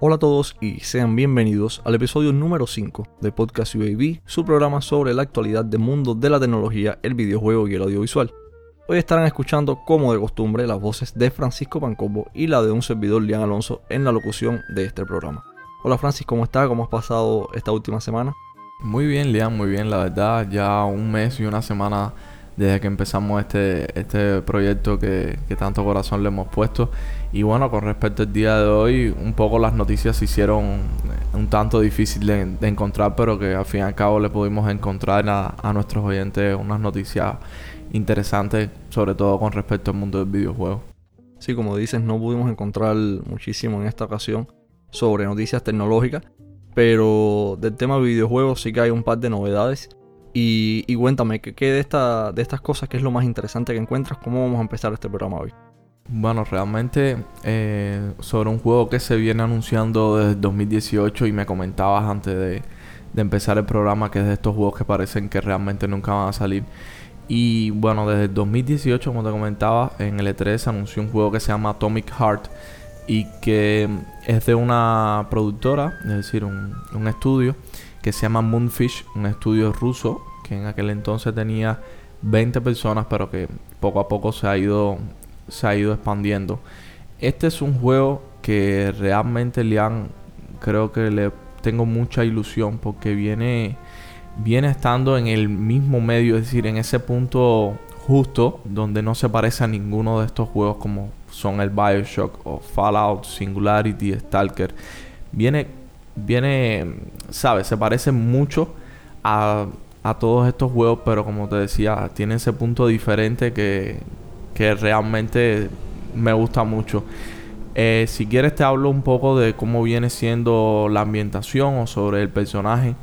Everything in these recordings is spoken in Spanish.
Hola a todos y sean bienvenidos al episodio número 5 de Podcast UAV, su programa sobre la actualidad del mundo de la tecnología, el videojuego y el audiovisual. Hoy estarán escuchando, como de costumbre, las voces de Francisco Pancobo y la de un servidor Lian Alonso en la locución de este programa. Hola Francis, ¿cómo estás? ¿Cómo has pasado esta última semana? Muy bien, Lian, muy bien, la verdad, ya un mes y una semana desde que empezamos este, este proyecto que, tanto corazón le hemos puesto. Y bueno, con respecto al día de hoy, un poco las noticias se hicieron un tanto difícil de, encontrar, pero que al fin y al cabo le pudimos encontrar a, a nuestros oyentes unas noticias interesantes, sobre todo con respecto al mundo del videojuego. Sí, como dices, no pudimos encontrar muchísimo en esta ocasión sobre noticias tecnológicas, pero del tema de videojuegos sí que hay un par de novedades y, cuéntame, ¿qué, de, esta, de estas cosas, qué es lo más interesante que encuentras? ¿Cómo vamos a empezar este programa hoy? Bueno, realmente eh, sobre un juego que se viene anunciando desde 2018 y me comentabas antes de, empezar el programa que es de estos juegos que parecen que realmente nunca van a salir. Y bueno, desde 2018, como te comentaba, en el E3 se anunció un juego que se llama Atomic Heart y que es de una productora, es decir, un, un estudio que se llama Moonfish, un estudio ruso que en aquel entonces tenía 20 personas, pero que poco a poco se ha ido, se ha ido expandiendo. Este es un juego que realmente le han, creo que le tengo mucha ilusión porque viene, viene estando en el mismo medio, es decir, en ese punto justo donde no se parece a ninguno de estos juegos como son el Bioshock o Fallout, Singularity, Stalker. Viene, viene, sabes, se parece mucho a a todos estos juegos, pero como te decía, tiene ese punto diferente que, que realmente me gusta mucho. Eh, si quieres te hablo un poco de cómo viene siendo la ambientación o sobre el personaje.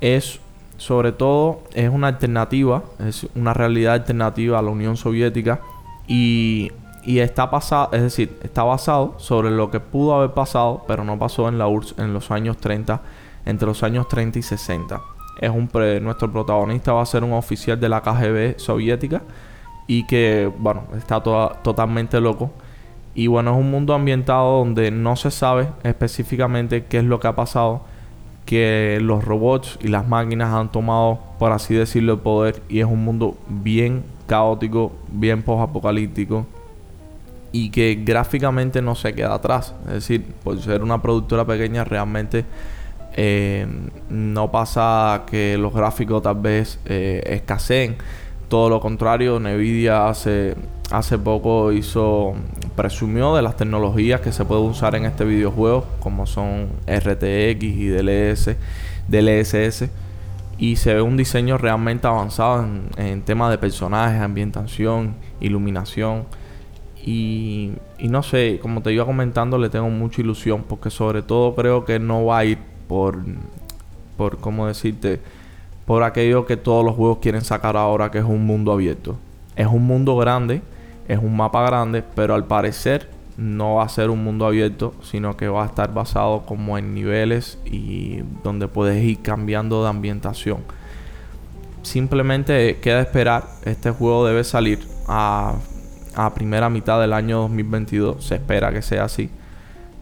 Es sobre todo es una alternativa, es una realidad alternativa a la Unión Soviética y, y está pasado, es decir, está basado sobre lo que pudo haber pasado, pero no pasó en la URSS en los años 30, entre los años 30 y 60 es un nuestro protagonista va a ser un oficial de la KGB soviética y que, bueno, está totalmente loco. Y bueno, es un mundo ambientado donde no se sabe específicamente qué es lo que ha pasado, que los robots y las máquinas han tomado, por así decirlo, el poder y es un mundo bien caótico, bien post-apocalíptico y que gráficamente no se queda atrás. Es decir, por ser una productora pequeña, realmente eh, no pasa que los gráficos tal vez eh, escaseen. Todo lo contrario, Nvidia hace, hace poco hizo presumió de las tecnologías que se pueden usar en este videojuego, como son RTX y DLS, DLSS. Y se ve un diseño realmente avanzado en, temas de personajes, ambientación, iluminación. Y, y no sé, como te iba comentando, le tengo mucha ilusión porque sobre todo creo que no va a ir por, por ¿cómo decirte? Por aquello que todos los juegos quieren sacar ahora, que es un mundo abierto. Es un mundo grande, es un mapa grande, pero al parecer no va a ser un mundo abierto, sino que va a estar basado como en niveles y donde puedes ir cambiando de ambientación. Simplemente queda esperar, este juego debe salir a, a primera mitad del año 2022, se espera que sea así.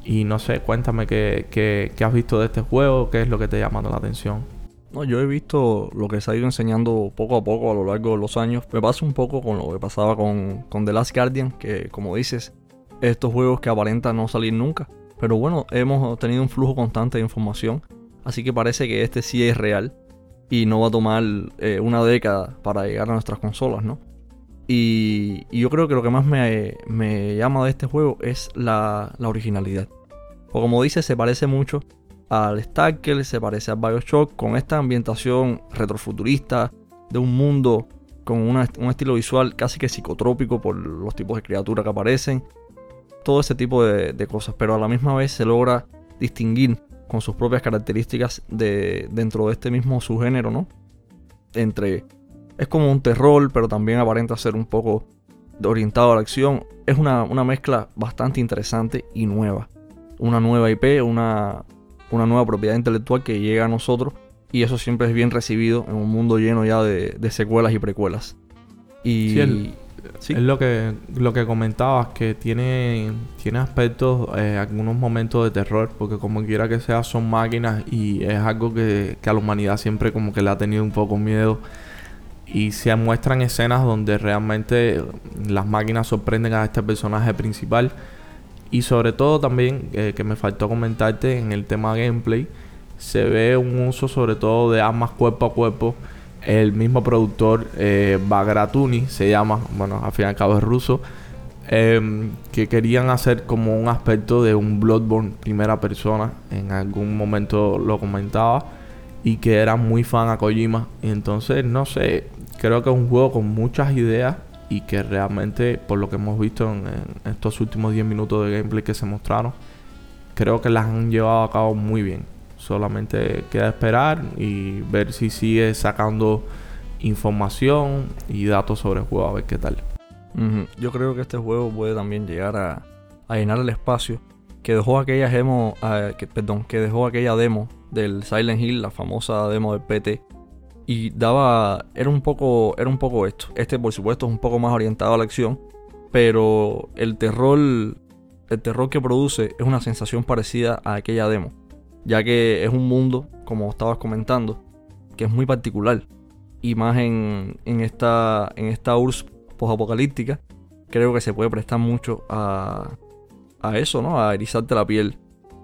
Y no sé, cuéntame qué, qué, qué, has visto de este juego, qué es lo que te ha llamado la atención. No, yo he visto lo que se ha ido enseñando poco a poco a lo largo de los años. Me pasa un poco con lo que pasaba con, con The Last Guardian, que como dices, estos juegos que aparentan no salir nunca. Pero bueno, hemos tenido un flujo constante de información, así que parece que este sí es real y no va a tomar eh, una década para llegar a nuestras consolas, ¿no? Y, yo creo que lo que más me, llama de este juego es la, originalidad. O como dice, se parece mucho al Stalker, se parece al Bioshock, con esta ambientación retrofuturista de un mundo con un estilo visual casi que psicotrópico por los tipos de criaturas que aparecen. Todo ese tipo de, cosas, pero a la misma vez se logra distinguir con sus propias características de, dentro de este mismo subgénero, ¿no? Entre es como un terror, pero también aparenta ser un poco orientado a la acción. Es una, mezcla bastante interesante y nueva. Una nueva IP, una, una nueva propiedad intelectual que llega a nosotros y eso siempre es bien recibido en un mundo lleno ya de, secuelas y precuelas. Y es lo que, lo que comentabas, que tiene, tiene aspectos, eh, algunos momentos de terror, porque como quiera que sea, son máquinas y es algo que, que a la humanidad siempre como que le ha tenido un poco miedo. Y se muestran escenas donde realmente las máquinas sorprenden a este personaje principal. Y sobre todo también, eh, que me faltó comentarte en el tema gameplay, se ve un uso sobre todo de armas cuerpo a cuerpo el mismo productor eh, Bagratuni se llama, bueno, al fin y al cabo es ruso, em, que querían hacer como un aspecto de un Bloodborne primera persona, en algún momento lo comentaba, y que era muy fan a Kojima. Y entonces, no sé, creo que es un juego con muchas ideas y que realmente, por lo que hemos visto en, en estos últimos 10 minutos de gameplay que se mostraron, creo que las han llevado a cabo muy bien. Solamente queda esperar y ver si sigue sacando información y datos sobre el juego, a ver qué tal. Yo creo que este juego puede también llegar a, llenar el espacio que dejó aquella demo, que, perdón, que dejó aquella demo del Silent Hill, la famosa demo del PT. Y daba. Era un poco. Era un poco esto. Este, por supuesto, es un poco más orientado a la acción. Pero el terror. El terror que produce es una sensación parecida a aquella demo ya que es un mundo, como estabas comentando, que es muy particular. Y más en, esta, en esta URSS posapocalíptica, creo que se puede prestar mucho a, a eso, ¿no? A erizarte la piel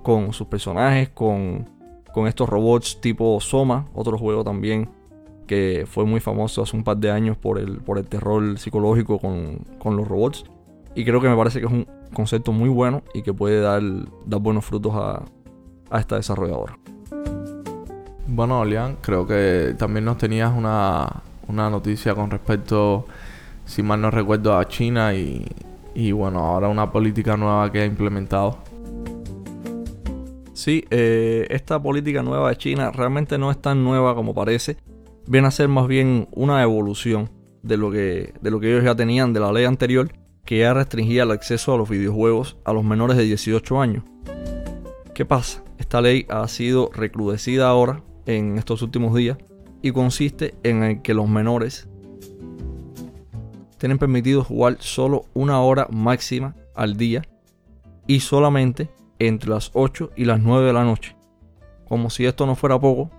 con sus personajes, con, con estos robots tipo Soma, otro juego también que fue muy famoso hace un par de años por el, por el terror psicológico con, con los robots. Y creo que me parece que es un concepto muy bueno y que puede dar, dar buenos frutos a, a esta desarrolladora. Bueno, Lian, creo que también nos tenías una, una noticia con respecto, si mal no recuerdo, a China y, y bueno, ahora una política nueva que ha implementado. Sí, eh, esta política nueva de China realmente no es tan nueva como parece. Viene a ser más bien una evolución de lo que, de lo que ellos ya tenían de la ley anterior, que ya restringía el acceso a los videojuegos a los menores de 18 años. ¿Qué pasa? Esta ley ha sido recrudecida ahora en estos últimos días y consiste en que los menores tienen permitido jugar solo una hora máxima al día y solamente entre las 8 y las 9 de la noche. Como si esto no fuera poco,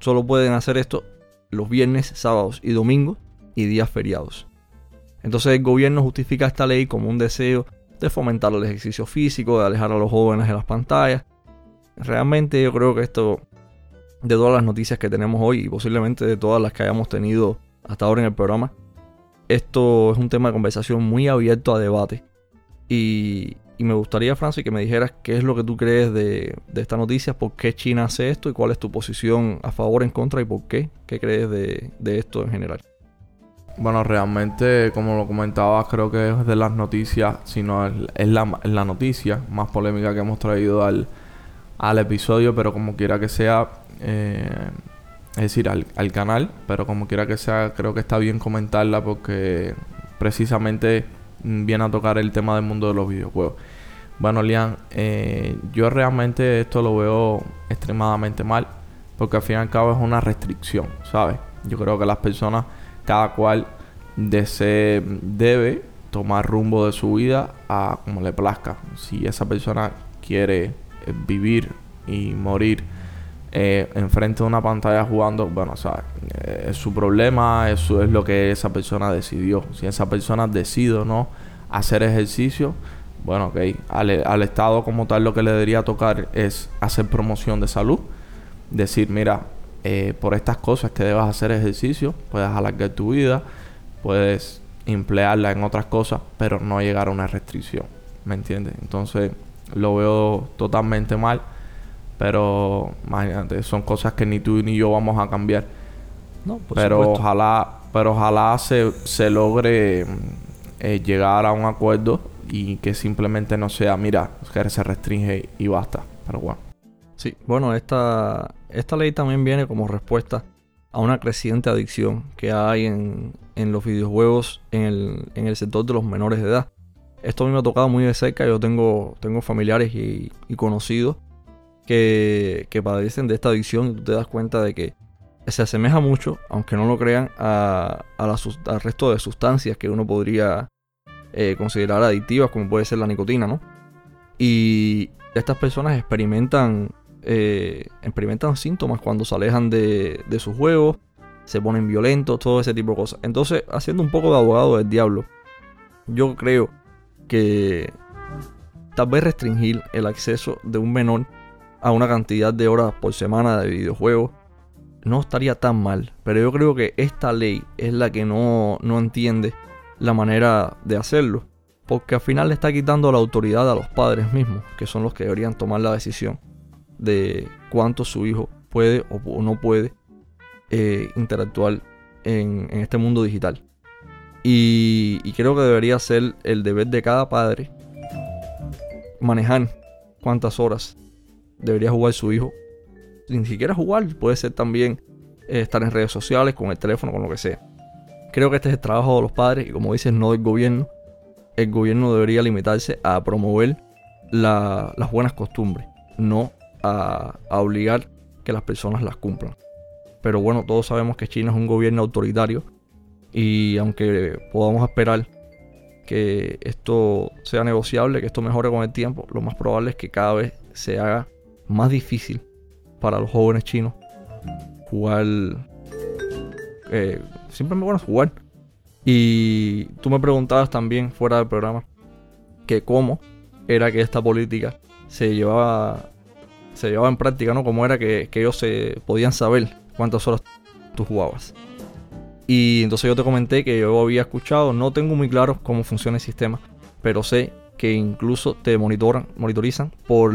solo pueden hacer esto los viernes, sábados y domingos y días feriados. Entonces el gobierno justifica esta ley como un deseo de fomentar el ejercicio físico, de alejar a los jóvenes de las pantallas Realmente yo creo que esto, de todas las noticias que tenemos hoy y posiblemente de todas las que hayamos tenido hasta ahora en el programa, esto es un tema de conversación muy abierto a debate. Y, me gustaría, Francis, que me dijeras qué es lo que tú crees de, esta noticia, por qué China hace esto y cuál es tu posición a favor, en contra y por qué. ¿Qué crees de, esto en general? Bueno, realmente, como lo comentabas, creo que es de las noticias, sino es la, es la noticia más polémica que hemos traído al, al episodio, pero como quiera que sea, eh, es decir, al, canal, pero como quiera que sea, creo que está bien comentarla porque precisamente viene a tocar el tema del mundo de los videojuegos. Bueno, Lian, eh, yo realmente esto lo veo extremadamente mal, porque al fin y al cabo es una restricción, ¿sabes? Yo creo que las personas, cada cual debe tomar rumbo de su vida a como le plazca. Si esa persona quiere vivir y morir eh, enfrente de una pantalla jugando, bueno, o sea, eh, es su problema, eso es lo que esa persona decidió. Si esa persona decide o no hacer ejercicio, bueno, ok, al, Estado como tal lo que le debería tocar es hacer promoción de salud, decir, mira, eh, por estas cosas que debas hacer ejercicio, puedes alargar tu vida, puedes emplearla en otras cosas, pero no llegar a una restricción, ¿me entiendes? Entonces, lo veo totalmente mal. Pero imagínate, son cosas que ni tú ni yo vamos a cambiar. No, pero ojalá, pero ojalá se, se logre eh, llegar a un acuerdo y que simplemente no sea, mira, que se restringe y basta. Pero bueno. Sí, bueno, esta, esta ley también viene como respuesta a una creciente adicción que hay en, en los videojuegos en el, en el sector de los menores de edad. Esto a mí me ha tocado muy de cerca. Yo tengo, tengo familiares y, conocidos que, padecen de esta adicción y tú te das cuenta de que se asemeja mucho, aunque no lo crean, a, al resto de sustancias que uno podría eh, considerar adictivas, como puede ser la nicotina, ¿no? Y estas personas experimentan, eh, experimentan síntomas cuando se alejan de, de sus juegos, se ponen violentos, todo ese tipo de cosas. Entonces, haciendo un poco de abogado del diablo, yo creo que tal vez restringir el acceso de un menor a una cantidad de horas por semana de videojuegos no estaría tan mal. Pero yo creo que esta ley es la que no, no entiende la manera de hacerlo. Porque al final le está quitando la autoridad a los padres mismos, que son los que deberían tomar la decisión de cuánto su hijo puede o no puede eh, interactuar en, este mundo digital. Y, creo que debería ser el deber de cada padre manejar cuántas horas debería jugar su hijo. Ni siquiera jugar, puede ser también eh, estar en redes sociales, con el teléfono, con lo que sea. Creo que este es el trabajo de los padres y como dices, no del gobierno. El gobierno debería limitarse a promover las buenas costumbres, no a, obligar que las personas las cumplan. Pero bueno, todos sabemos que China es un gobierno autoritario y aunque podamos esperar que esto sea negociable, que esto mejore con el tiempo, lo más probable es que cada vez se haga más difícil para los jóvenes chinos jugar. Eh, siempre me bueno jugar. Y tú me preguntabas también fuera del programa que cómo era que esta política se llevaba se llevaba en práctica, ¿no? Cómo era que, que ellos se podían saber cuántas horas tú jugabas. Y entonces yo te comenté que yo había escuchado, no tengo muy claro cómo funciona el sistema, pero sé que incluso te monitoran, monitorizan por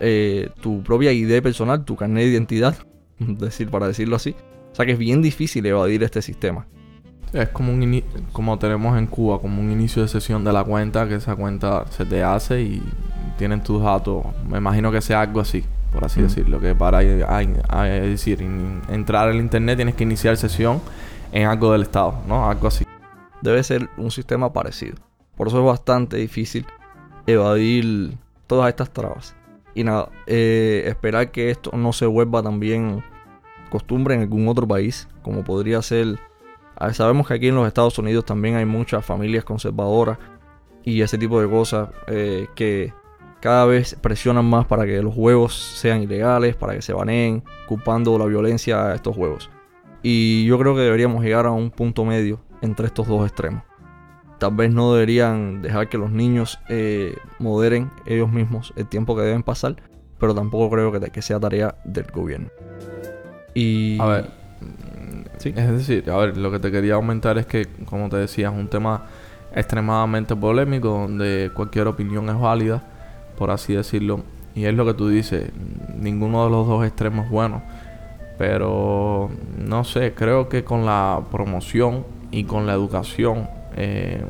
eh, tu propia ID personal, tu carnet de identidad, decir, para decirlo así. O sea que es bien difícil evadir este sistema. Es como un como tenemos en Cuba, como un inicio de sesión de la cuenta, que esa cuenta se te hace y tienen tus datos. Me imagino que sea algo así, por así decirlo. Que para decir, entrar al internet tienes que iniciar sesión en algo del Estado, ¿no? Algo así. Debe ser un sistema parecido. Por eso es bastante difícil evadir todas estas trabas. Y nada, eh, esperar que esto no se vuelva también costumbre en algún otro país, como podría ser... Sabemos que aquí en los Estados Unidos también hay muchas familias conservadoras y ese tipo de cosas eh, que cada vez presionan más para que los juegos sean ilegales, para que se baneen, culpando la violencia a estos juegos. Y yo creo que deberíamos llegar a un punto medio entre estos dos extremos tal vez no deberían dejar que los niños eh, moderen ellos mismos el tiempo que deben pasar, pero tampoco creo que sea tarea del gobierno. Y... A ver, ¿Sí? es decir, a ver, lo que te quería aumentar es que, como te decía, es un tema extremadamente polémico donde cualquier opinión es válida, por así decirlo. Y es lo que tú dices, ninguno de los dos extremos es bueno. Pero no sé, creo que con la promoción y con la educación eh,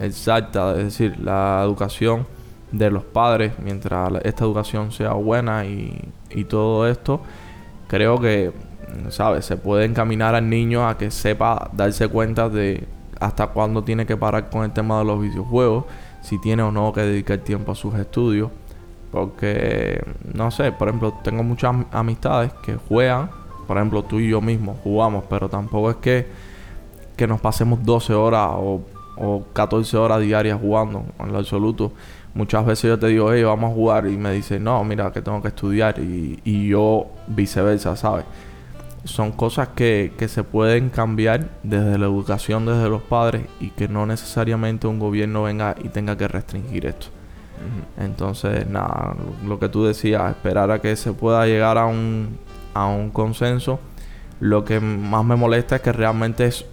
exacta, es decir, la educación de los padres, mientras esta educación sea buena y, y todo esto, creo que, ¿sabes? Se puede encaminar al niño a que sepa darse cuenta de hasta cuándo tiene que parar con el tema de los videojuegos, si tiene o no que dedicar tiempo a sus estudios. Porque, no sé, por ejemplo, tengo muchas amistades que juegan, por ejemplo, tú y yo mismo jugamos, pero tampoco es que que nos pasemos 12 horas o, 14 horas diarias jugando en lo absoluto. Muchas veces yo te digo, hey, vamos a jugar y me dice, no, mira, que tengo que estudiar y, y yo viceversa, ¿sabes? Son cosas que, que se pueden cambiar desde la educación, desde los padres y que no necesariamente un gobierno venga y tenga que restringir esto. Entonces, nada, lo que tú decías, esperar a que se pueda llegar a un, a un consenso. Lo que más me molesta es que realmente es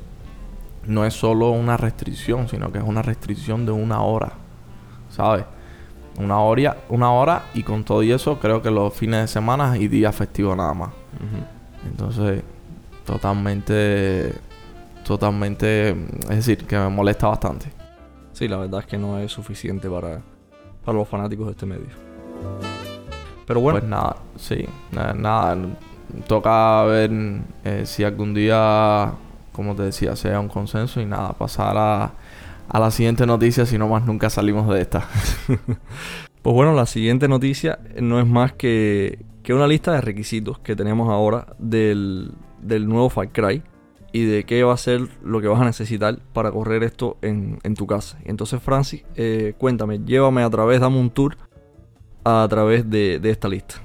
no es solo una restricción, sino que es una restricción de una hora, ¿sabes? Una hora, una hora y con todo y eso creo que los fines de semana y días festivos nada más. Entonces, totalmente, totalmente, es decir, que me molesta bastante. Sí, la verdad es que no es suficiente para, para los fanáticos de este medio. Pero bueno. Pues nada, sí, nada, toca ver eh, si algún día como te decía, sea un consenso y nada, pasar a, a la siguiente noticia, si no más nunca salimos de esta. pues bueno, la siguiente noticia no es más que, que una lista de requisitos que tenemos ahora del, del nuevo Far Cry y de qué va a ser lo que vas a necesitar para correr esto en, tu casa. Entonces, Francis, eh, cuéntame, llévame a través, dame un tour a través de, esta lista.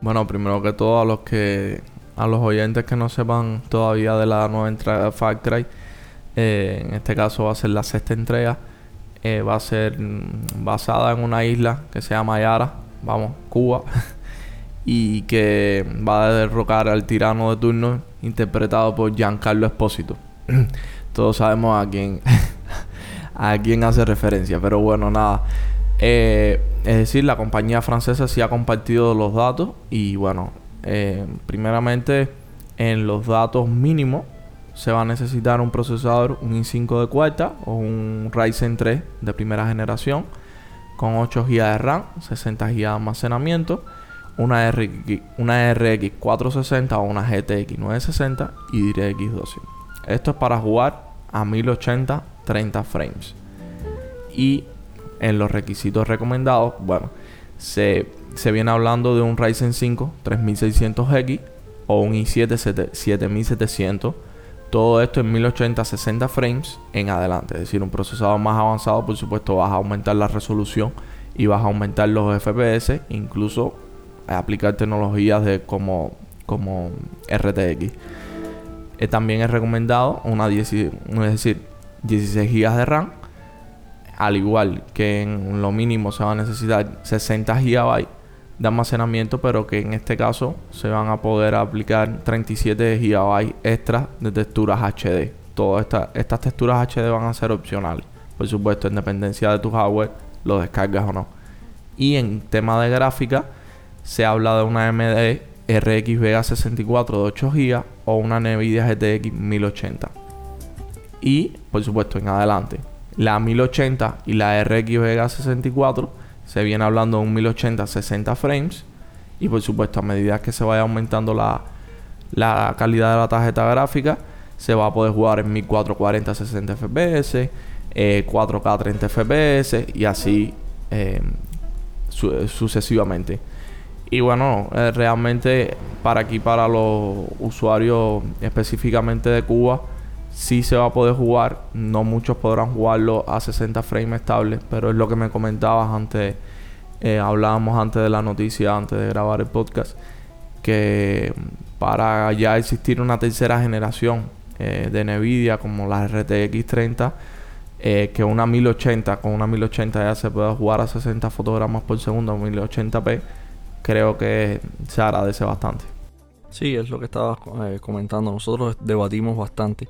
Bueno, primero que todo, a los que a los oyentes que no sepan todavía de la nueva entrega de Far Cry, eh, en este caso va a ser la sexta entrega. Eh, va a ser basada en una isla que se llama Yara, vamos, Cuba. y que va a derrocar al tirano de turno interpretado por Giancarlo Espósito. Todos sabemos a quién a quién hace referencia, pero bueno, nada. Eh, es decir, la compañía francesa sí ha compartido los datos y bueno, eh, primeramente en los datos mínimos se va a necesitar un procesador, un i5 de cuarta o un Ryzen 3 de primera generación con 8 GB de RAM, 60 GB de almacenamiento una RX, una RX 460 o una GTX 960 y DirectX 200. Esto es para jugar a 1080 30 frames. Y en los requisitos recomendados, bueno, se, viene hablando de un Ryzen 5 3600X o un i7 7700. Todo esto en 1080 60 frames en adelante. Es decir, un procesador más avanzado, por supuesto, vas a aumentar la resolución y vas a aumentar los FPS, incluso aplicar tecnologías de como, como RTX. Eh, también es recomendado una es decir, 16 GB de RAM. Al igual que en lo mínimo se va a necesitar 60 GB de almacenamiento, pero que en este caso se van a poder aplicar 37 GB extra de texturas HD. Todas estas texturas HD van a ser opcionales. Por supuesto, en dependencia de tu hardware, lo descargas o no. Y en tema de gráfica, se habla de una AMD RX Vega 64 de 8 GB o una Nvidia GTX 1080. Y, por supuesto, en adelante, la 1080 y la RX Vega 64 se viene hablando de un 1080 60 frames. Y, por supuesto, a medida que se vaya aumentando la, calidad de la tarjeta gráfica, se va a poder jugar en 1440 60 FPS, 4K 30 FPS y así eh, sucesivamente. Y bueno, eh, realmente para aquí, para los usuarios específicamente de Cuba, sí se va a poder jugar. No muchos podrán jugarlo a 60 frames estables, pero es lo que me comentabas antes. Eh, hablábamos antes de la noticia, antes de grabar el podcast, que para ya existir una tercera generación eh, de Nvidia como la RTX 30, que una 1080, con una 1080 ya se puede jugar a 60 fotogramas por segundo, 1080p creo que se agradece bastante. Sí, es lo que estabas eh, comentando. Nosotros debatimos bastante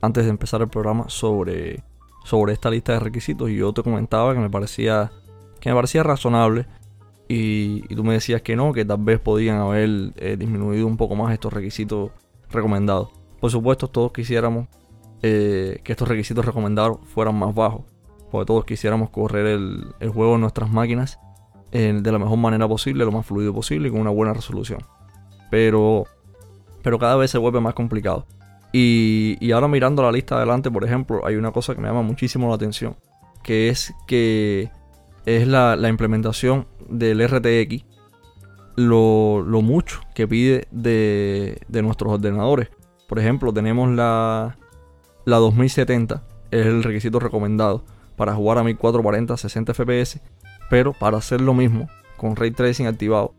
antes de empezar el programa sobre, sobre esta lista de requisitos y yo te comentaba que me parecía que me parecía razonable y, tú me decías que no, que tal vez podían haber eh, disminuido un poco más estos requisitos recomendados. Por supuesto, todos quisiéramos eh, que estos requisitos recomendados fueran más bajos, porque todos quisiéramos correr el, el juego en nuestras máquinas de la mejor manera posible, lo más fluido posible y con una buena resolución. Pero, pero cada vez se vuelve más complicado. Y, ahora mirando la lista adelante, por ejemplo, hay una cosa que me llama muchísimo la atención, que es que es la, implementación del RTX, lo, mucho que pide de, de, nuestros ordenadores. Por ejemplo, tenemos la, la 2070, es el requisito recomendado para jugar a 1440 60 FPS pero para hacer lo mismo con ray tracing activado,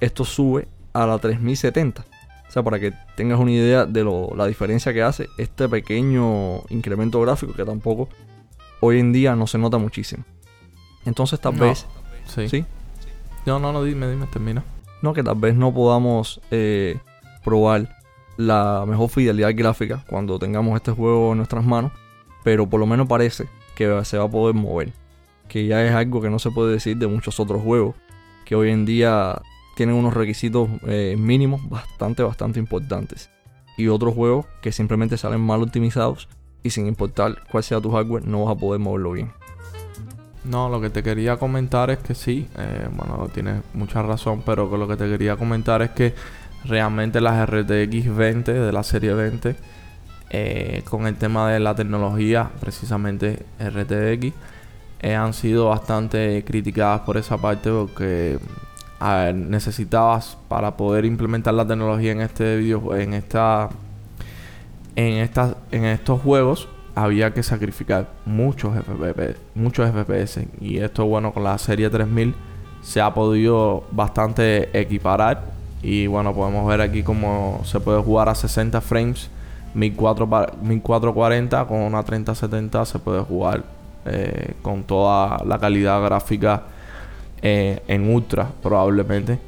esto sube a la 3070. O sea, para que tengas una idea de la diferencia que hace este pequeño incremento gráfico que tampoco hoy en día no se nota muchísimo. Entonces tal vez... Sí. No, no, no, dime, dime, termina. No, que tal vez no podamos eh, probar la mejor fidelidad gráfica cuando tengamos este juego en nuestras manos, pero por lo menos parece que se va a poder mover que ya es algo que no se puede decir de muchos otros juegos, que hoy en día tienen unos requisitos eh, mínimos bastante, bastante importantes. Y otros juegos que simplemente salen mal optimizados y sin importar cuál sea tu hardware no vas a poder moverlo bien. No, lo que te quería comentar es que sí, eh, bueno, tienes mucha razón, pero lo que te quería comentar es que realmente las RTX 20 de la serie 20, eh, con el tema de la tecnología, precisamente RTX, eh, han sido bastante criticadas por esa parte porque necesitabas para poder implementar la tecnología en este video, en esta, en esta, en estos juegos, había que sacrificar muchos FPS, muchos FPS. Y esto, bueno, con la serie 3000 se ha podido bastante equiparar. Y bueno, podemos ver aquí cómo se puede jugar a 60 frames, 1440 con una 3070 se puede jugar eh, con toda la calidad gráfica eh, en ultra probablemente.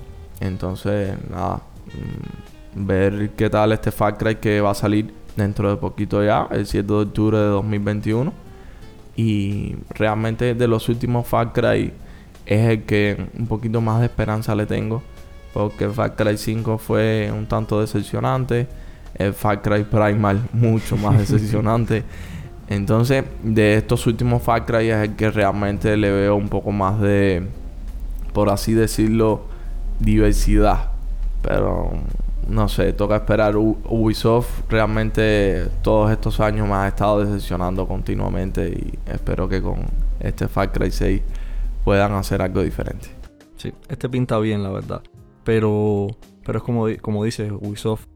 Entonces, nada, mm, ver qué tal este Far Cry que va a salir dentro de poquito ya, el 7 de octubre de 2021. Y realmente de los últimos Far Cry es el que un poquito más de esperanza le tengo. Porque Far Cry 5 fue un tanto decepcionante. El Far Cry Primal mucho más decepcionante. Entonces, de estos últimos Far es el que realmente le veo un poco más de, por así decirlo, diversidad. Pero no sé, toca esperar. Ubisoft realmente todos estos años me ha estado decepcionando continuamente y espero que con este Far Cry 6 puedan hacer algo diferente. Sí, este pinta bien, la verdad. Pero, pero es como, como dice Ubisoft,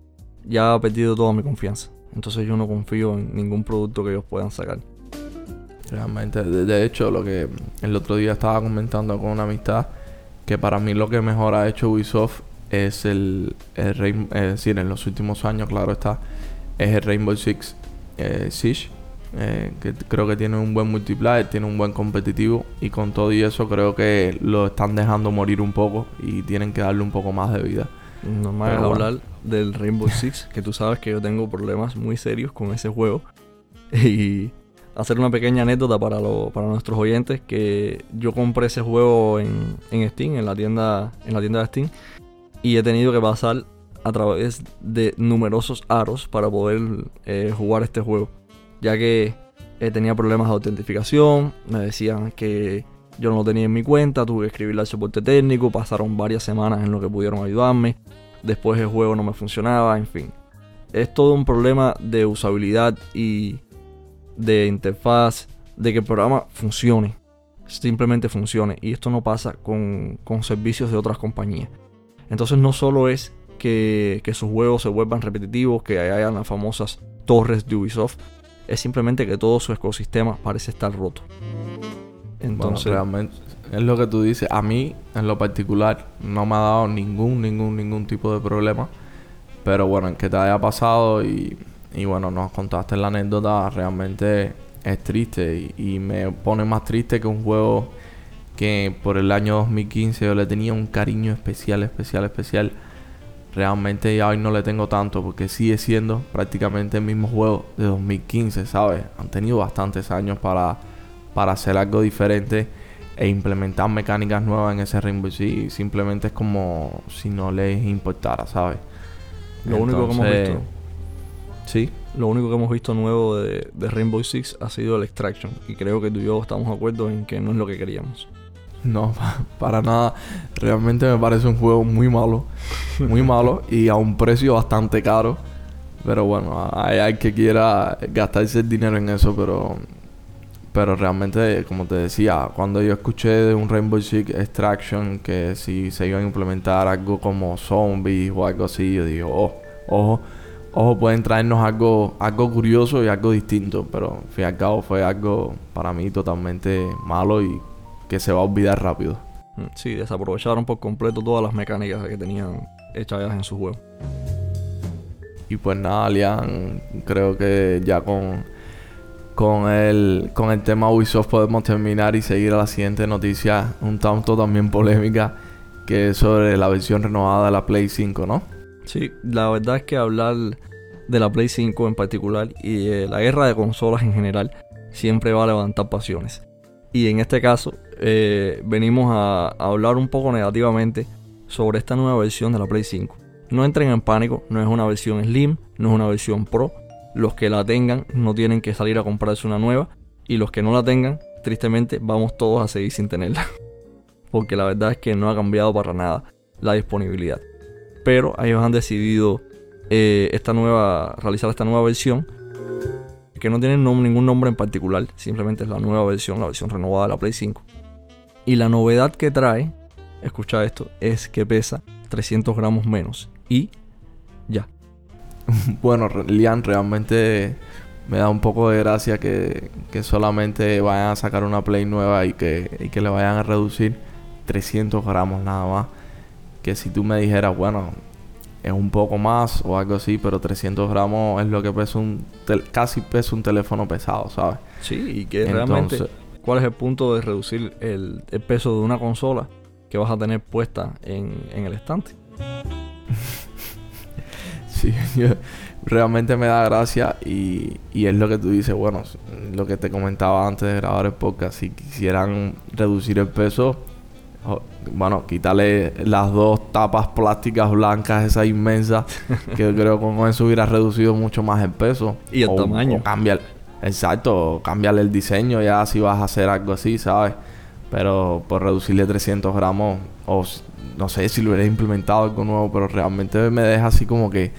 ya ha perdido toda mi confianza. Entonces yo no confío en ningún producto que ellos puedan sacar. Realmente, de, hecho, lo que el otro día estaba comentando con una amistad, que para mí lo que mejor ha hecho Ubisoft es el, Rainbow Six eh, Siege, eh, que creo que tiene un buen multiplayer, tiene un buen competitivo y con todo y eso creo que lo están dejando morir un poco y tienen que darle un poco más de vida. Normal es hablar del Rainbow Six, que tú sabes que yo tengo problemas muy serios con ese juego. Y hacer una pequeña anécdota para, para nuestros oyentes, que yo compré ese juego en, en Steam, en la tienda, en la tienda de Steam, y he tenido que pasar a través de numerosos aros para poder eh, jugar este juego. Ya que eh, tenía problemas de autentificación, me decían que yo no lo tenía en mi cuenta, tuve que escribirle al soporte técnico, pasaron varias semanas en lo que pudieron ayudarme, después el juego no me funcionaba, en fin. Es todo un problema de usabilidad y de interfaz, de que el programa funcione, simplemente funcione. Y esto no pasa con, con servicios de otras compañías. Entonces no solo es que, sus juegos se vuelvan repetitivos, que hayan las famosas torres de Ubisoft, es simplemente que todo su ecosistema parece estar roto. Entonces, realmente es lo que tú dices. A mí, en lo particular, no me ha dado ningún, ningún, ningún tipo de problema. Pero bueno, en que te haya pasado y, y bueno, nos contaste la anécdota, realmente es triste y, y me pone más triste que un juego que por el año 2015 yo le tenía un cariño especial, especial, especial. Realmente ya hoy no le tengo tanto porque sigue siendo prácticamente el mismo juego de 2015, ¿sabes? Han tenido bastantes años para, para hacer algo diferente e implementar mecánicas nuevas en ese Rainbow Six. Simplemente es como si no les importara, ¿sabes? Lo único que hemos visto. Sí. Lo único que hemos visto nuevo de, de Rainbow Six ha sido el Extraction. Y creo que tú y yo estamos de acuerdo en que no es lo que queríamos. No, para nada. Realmente me parece un juego muy malo. Muy malo y a un precio bastante caro. Pero bueno, hay, hay que quiera gastarse el dinero en eso, pero... Pero realmente, como te decía, cuando yo escuché de un Rainbow Six Extraction que si se iba a implementar algo como zombies o algo así, yo digo, oh, ojo, ojo, pueden traernos algo, algo curioso y algo distinto. Pero al fin y al cabo fue algo para mí totalmente malo y que se va a olvidar rápido. Mm, sí, desaprovecharon por completo todas las mecánicas que tenían hechas en su juego. Y pues nada, Lian, creo que ya con, con, el, con el tema Ubisoft podemos terminar y seguir a la siguiente noticia, un tanto también polémica, que es sobre la versión renovada de la Play 5, ¿no? Sí, la verdad es que hablar de la Play 5 en particular y de la guerra de consolas en general siempre va a levantar pasiones. Y en este caso eh, venimos a, hablar un poco negativamente sobre esta nueva versión de la Play 5. No entren en pánico, no es una versión Slim, no es una versión Pro. Los que la tengan no tienen que salir a comprarse una nueva. Y los que no la tengan, tristemente, vamos todos a seguir sin tenerla. Porque la verdad es que no ha cambiado para nada la disponibilidad. Pero ellos han decidido eh, esta nueva, realizar esta nueva versión que no tiene ningún nombre en particular, simplemente es la nueva versión, la versión renovada de la Play 5. Y la novedad que trae escucha esto, es que pesa 300 gramos menos. Y ya. bueno, Lian, realmente me da un poco de gracia que, que, solamente vayan a sacar una Play nueva y que, y que le vayan a reducir 300 gramos nada más. Que si tú me dijeras, bueno, es un poco más o algo así, pero 300 gramos es lo que pesa un... casi pesa un teléfono pesado, ¿sabes? Sí, y que realmente... ¿Cuál es el punto de reducir el, el peso de una consola que vas a tener puesta en, en el estante? Sí, realmente me da gracia y, y, es lo que tú dices, bueno, lo que te comentaba antes de grabar el podcast, si quisieran reducir el peso, bueno, quítale las dos tapas plásticas blancas, esas inmensas, que yo creo que con eso hubiera reducido mucho más el peso. Y el tamaño. cambiar, exacto, cambiarle el diseño ya si vas a hacer algo así, ¿sabes? Pero por reducirle 300 gramos, o no sé si lo hubiera implementado algo nuevo, pero realmente me deja así como que,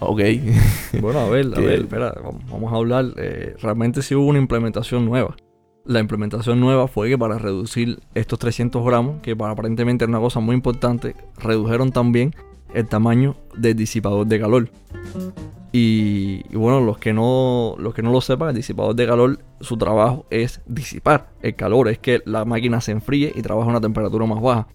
ok. bueno, a ver, a ver, espera, vamos a hablar. Eh, realmente sí hubo una implementación nueva. La implementación nueva fue que para reducir estos 300 gramos, que para aparentemente era una cosa muy importante, redujeron también el tamaño del disipador de calor. Y, bueno, los que, no, los que no lo sepan, el disipador de calor, su trabajo es disipar el calor, es que la máquina se enfríe y trabaja a una temperatura más baja.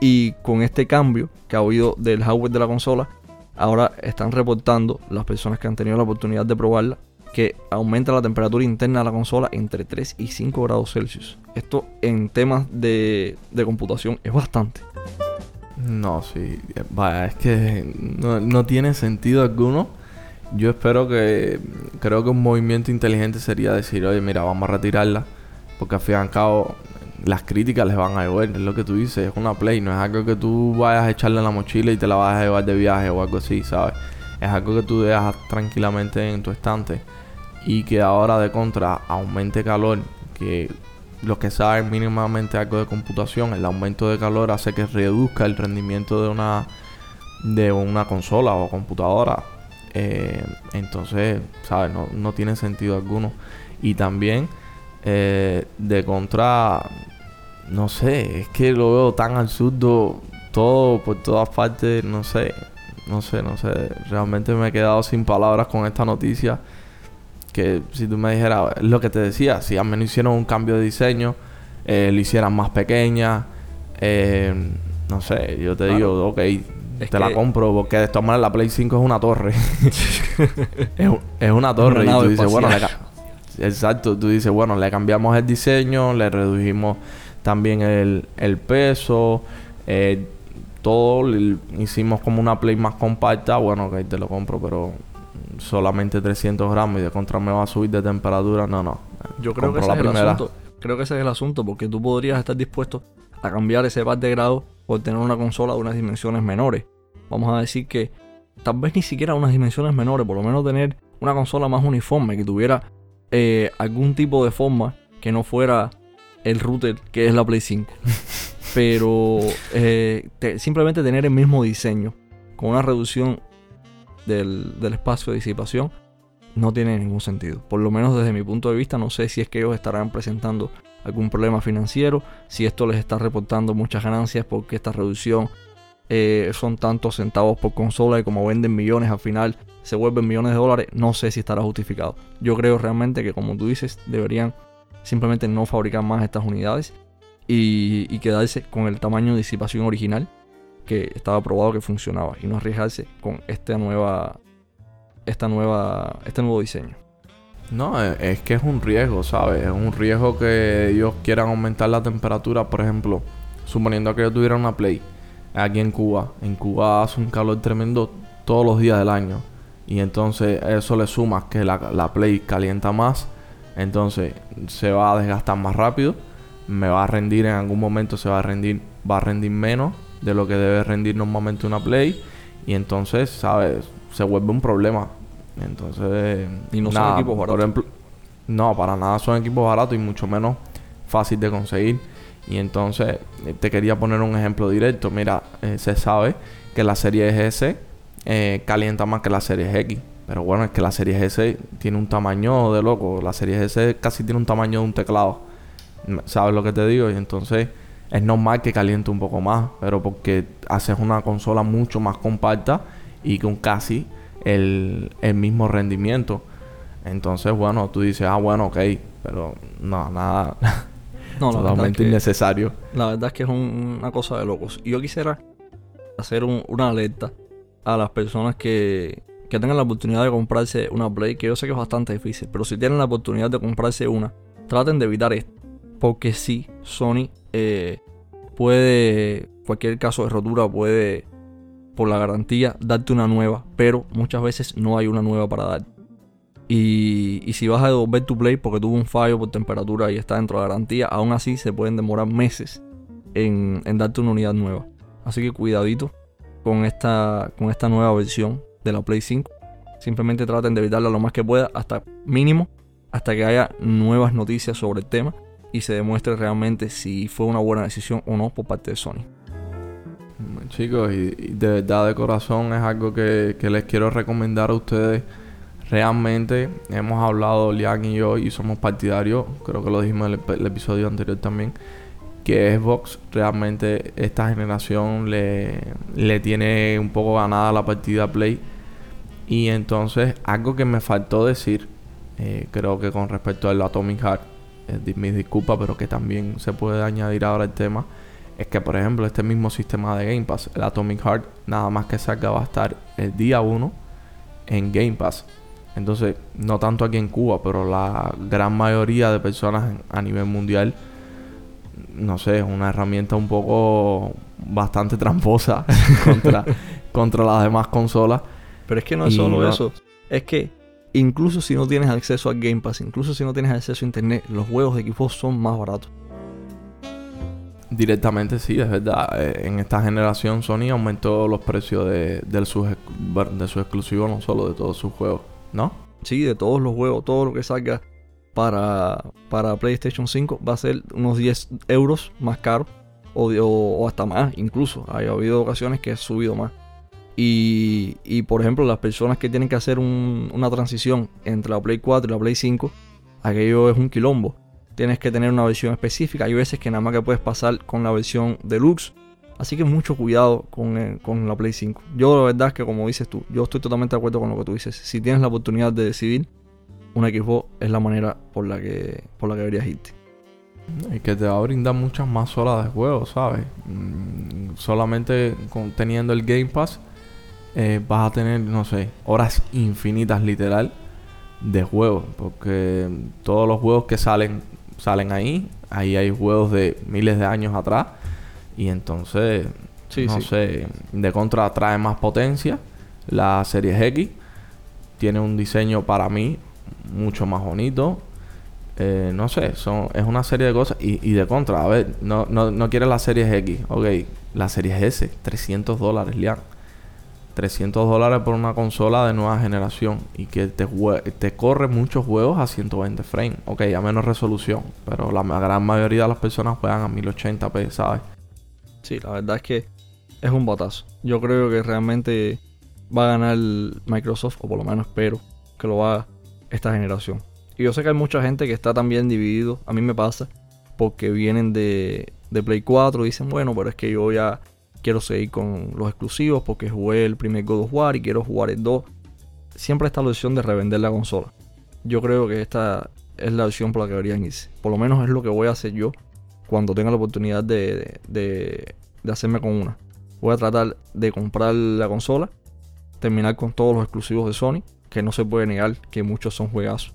Y con este cambio que ha habido del hardware de la consola, ahora están reportando las personas que han tenido la oportunidad de probarla que aumenta la temperatura interna de la consola entre 3 y 5 grados Celsius. Esto en temas de, computación es bastante. No, sí. Vaya, es que no, tiene sentido alguno. Yo espero que... Creo que un movimiento inteligente sería decir, oye, mira, vamos a retirarla. Porque al fin y al cabo las críticas les van a llover. Es lo que tú dices, es una Play. No es algo que tú vayas a echarle en la mochila y te la vas a llevar de viaje o algo así, ¿sabes? Es algo que tú dejas tranquilamente en tu estante y que ahora de contra aumente calor, que los que saben mínimamente algo de computación, el aumento de calor hace que reduzca el rendimiento de una de una consola o computadora. Eh, entonces, ¿sabes? No, no, tiene sentido alguno. Y también, eh, de contra, no sé, es que lo veo tan absurdo todo por todas partes, no sé, no sé, no sé. Realmente me he quedado sin palabras con esta noticia que si tú me dijeras, lo que te decía, si al menos hicieron un cambio de diseño, eh, lo hicieran más pequeña, eh, no sé, yo te digo, ok, te la compro, porque de todas maneras la Play 5 es una torre. es, una torre. y tú dices, bueno, exacto, tú dices, bueno, le cambiamos el diseño, le redujimos también el, el peso, eh, todo, hicimos como una Play más compacta, bueno, ok, te lo compro, pero solamente 300 gramos y de contra me va a subir de temperatura, no, no. Yo creo que ese es el asunto. Creo que ese es el asunto, porque tú podrías estar dispuesto a cambiar ese par de grados por tener una consola de unas dimensiones menores. Vamos a decir que tal vez ni siquiera unas dimensiones menores, por lo menos tener una consola más uniforme, que tuviera eh, algún tipo de forma que no fuera el router que es la Play 5. Pero eh, simplemente tener el mismo diseño, con una reducción del, espacio de disipación no tiene ningún sentido. Por lo menos desde mi punto de vista, no sé si es que ellos estarán presentando algún problema financiero, si esto les está reportando muchas ganancias porque esta reducción eh, son tantos centavos por consola y como venden millones al final se vuelven millones de dólares, no sé si estará justificado. Yo creo realmente que como tú dices, deberían simplemente no fabricar más estas unidades y, quedarse con el tamaño de disipación original que estaba probado que funcionaba y no arriesgarse con esta nueva esta nueva este nuevo diseño. No, es que es un riesgo, ¿sabes? Es un riesgo que ellos quieran aumentar la temperatura, por ejemplo, suponiendo que yo tuviera una Play aquí en Cuba. En Cuba hace un calor tremendo todos los días del año. Y entonces eso le suma que la, la Play calienta más. Entonces se va a desgastar más rápido. Me va a rendir en algún momento, se va a rendir, va a rendir menos de lo que debe rendir normalmente una Play. Y entonces, ¿sabes? Se vuelve un problema. Entonces. Y no son equipos baratos. Por ejemplo, no, para nada son equipos baratos y mucho menos fácil de conseguir. Y entonces eh, te quería poner un ejemplo directo. Mira, eh, se sabe que la serie S eh, calienta más que la serie X. Pero bueno, es que la serie S tiene un tamaño de loco. La serie S casi tiene un tamaño de un teclado. ¿Sabes lo que te digo? Y entonces es normal que caliente un poco más, pero porque haces una consola mucho más compacta y con casi el, mismo rendimiento. Entonces, bueno, tú dices, ah, bueno, ok, pero no, nada. No, totalmente innecesario. La verdad es que es una cosa de locos. Y yo quisiera hacer una alerta a las personas que, que tengan la oportunidad de comprarse una Play, que yo sé que es bastante difícil, pero si tienen la oportunidad de comprarse una, traten de evitar esto. Porque si Sony eh, puede, cualquier caso de rotura puede, por la garantía, darte una nueva, pero muchas veces no hay una nueva para dar. Y, y si vas a devolver tu Play porque tuvo un fallo por temperatura y está dentro de la garantía, aún así se pueden demorar meses en, en darte una unidad nueva. Así que cuidadito con esta, con esta nueva versión de la Play 5. Simplemente traten de evitarla lo más que pueda, hasta mínimo, hasta que haya nuevas noticias sobre el tema y se demuestre realmente si fue una buena decisión o no por parte de Sony. Chicos, y, de verdad de corazón es algo que, les quiero recomendar a ustedes. Realmente hemos hablado Lian y yo y somos partidarios, creo que lo dijimos en el, episodio anterior también, que Xbox realmente esta generación le, le tiene un poco ganada la partida Play. Y entonces algo que me faltó decir, eh, creo que con respecto al Atomic Heart, eh, mis disculpas, pero que también se puede añadir ahora el tema, es que por ejemplo este mismo sistema de Game Pass, el Atomic Heart, nada más que salga va a estar el día 1 en Game Pass. Entonces, no tanto aquí en Cuba, pero la gran mayoría de personas a nivel mundial, no sé, es una herramienta un poco bastante tramposa contra, contra las demás consolas. Pero es que no es solo eso. Es que Incluso si no tienes acceso a Game Pass, incluso si no tienes acceso a Internet, los juegos de Xbox son más baratos. Directamente sí, es verdad. Eh, en esta generación Sony aumentó los precios de, de, sus, de su exclusivo, no solo de todos sus juegos, ¿no? Sí, de todos los juegos, todo lo que salga para, para PlayStation 5 va a ser unos 10 euros más caro o, o, hasta más, incluso. Ha habido ocasiones que ha subido más. Y, por ejemplo, las personas que tienen que hacer una transición entre la Play 4 y la Play 5, aquello es un quilombo. Tienes que tener una versión específica. Hay veces que nada más que puedes pasar con la versión deluxe. Así que mucho cuidado con, eh, con la Play 5. Yo la verdad es que como dices tú, yo estoy totalmente de acuerdo con lo que tú dices. Si tienes la oportunidad de decidir, una Xbox es la manera por la que, por la que deberías irte. Y que te va a brindar muchas más horas de juego, ¿sabes? Mm, solamente teniendo el Game Pass eh, vas a tener, no sé, horas infinitas literal de juegos. Porque todos los juegos que salen, salen ahí. Ahí hay juegos de miles de años atrás. Y entonces, no sé, de contra trae más potencia. La serie X tiene un diseño para mí mucho más bonito. Eh, no sé, son, es una serie de cosas. Y, y de contra, a ver, no, no, no quieres la serie X. Ok, la serie S, 300 dólares, Lian. 300 dólares por una consola de nueva generación y que te, te corre muchos juegos a 120 frames. Ok, a menos resolución, pero la gran mayoría de las personas juegan a 1080p, ¿sabes? Sí, la verdad es que es un botazo. Yo creo que realmente va a ganar Microsoft, o por lo menos espero que lo haga esta generación. Y yo sé que hay mucha gente que está también dividido, a mí me pasa, porque vienen de, de Play 4 y dicen, bueno, pero es que yo ya quiero seguir con los exclusivos porque jugué el primer God of War y quiero jugar el 2. Siempre está la opción de revender la consola. Yo creo que esta es la opción por la que deberían irse. Por lo menos es lo que voy a hacer yo cuando tenga la oportunidad de, de, hacerme con una. Voy a tratar de comprar la consola, terminar con todos los exclusivos de Sony, que no se puede negar que muchos son juegazos.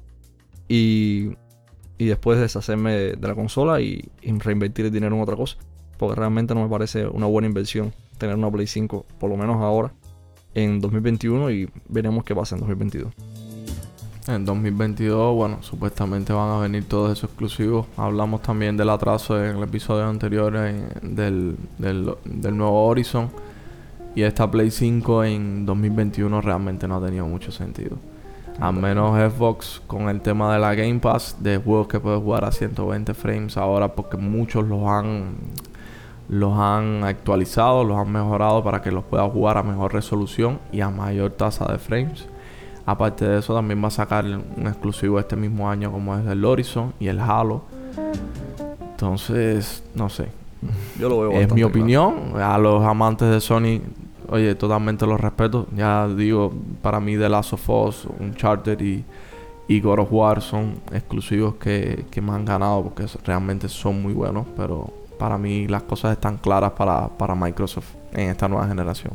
Y, y después deshacerme de, la consola y, y reinvertir el dinero en otra cosa porque realmente no me parece una buena inversión tener una Play 5, por lo menos ahora, en 2021 y veremos qué pasa en 2022. En 2022, bueno, supuestamente van a venir todos esos exclusivos. Hablamos también del atraso en el episodio anterior del, del, nuevo Horizon. Y esta Play 5 en 2021 realmente no ha tenido mucho sentido. Al menos Xbox con el tema de la Game Pass, de juegos que puedes jugar a 120 frames ahora, porque muchos los han los han actualizado, los han mejorado para que los pueda jugar a mejor resolución y a mayor tasa de frames. Aparte de eso, también va a sacar un exclusivo este mismo año como es el Horizon y el Halo. Entonces, no sé. Yo lo veo Es mi claro. opinión. A los amantes de Sony, oye, totalmente los respeto. Ya digo, para mí The Last of Us, Uncharted y, y God of War son exclusivos que, que me han ganado porque realmente son muy buenos. Pero para mí las cosas están claras para, para Microsoft en esta nueva generación.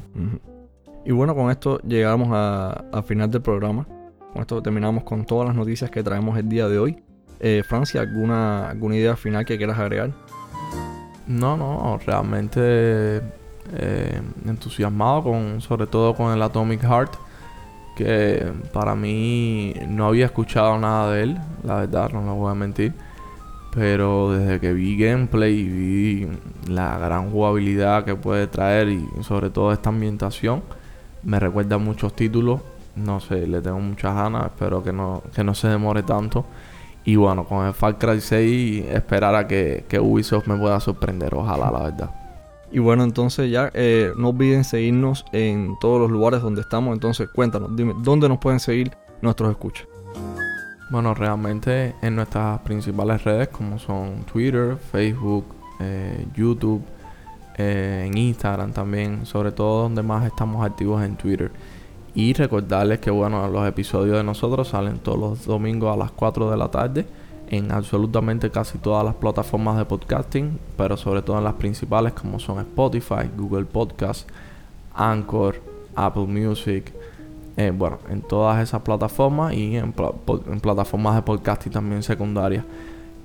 Y bueno, con esto llegamos a- al final del programa. Con esto terminamos con todas las noticias que traemos el día de hoy. Eh, Francia, ¿alguna, ¿alguna idea final que quieras agregar? No, no, realmente eh, entusiasmado con, sobre todo con el Atomic Heart, que para mí no había escuchado nada de él, la verdad, no lo voy a mentir, pero desde que vi gameplay y vi la gran jugabilidad que puede traer y sobre todo esta ambientación, me recuerda a muchos títulos, no sé, le tengo muchas ganas, espero que no, que no se demore tanto. Y bueno, con el Far Cry 6 esperar a que, que Ubisoft me pueda sorprender, ojalá, la verdad. Y bueno, entonces ya eh, no olviden seguirnos en todos los lugares donde estamos. Entonces cuéntanos, dime, ¿dónde nos pueden seguir nuestros escuchas? Bueno, realmente en nuestras principales redes como son Twitter, Facebook, eh, YouTube, eh, en Instagram también, sobre todo donde más estamos activos en Twitter. Y recordarles que bueno, los episodios de nosotros salen todos los domingos a las 4 de la tarde en absolutamente casi todas las plataformas de podcasting, pero sobre todo en las principales como son Spotify, Google Podcast, Anchor, Apple Music, eh, bueno, en todas esas plataformas y en, en plataformas de podcasting también secundarias.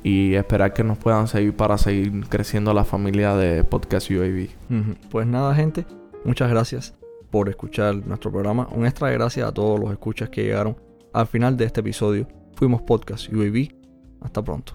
Y esperar que nos puedan seguir para seguir creciendo la familia de Podcast UAV. Pues nada, gente, muchas gracias por escuchar nuestro programa. Un extra de gracias a todos los escuchas que llegaron al final de este episodio. Fuimos Podcast UAV. Hasta pronto.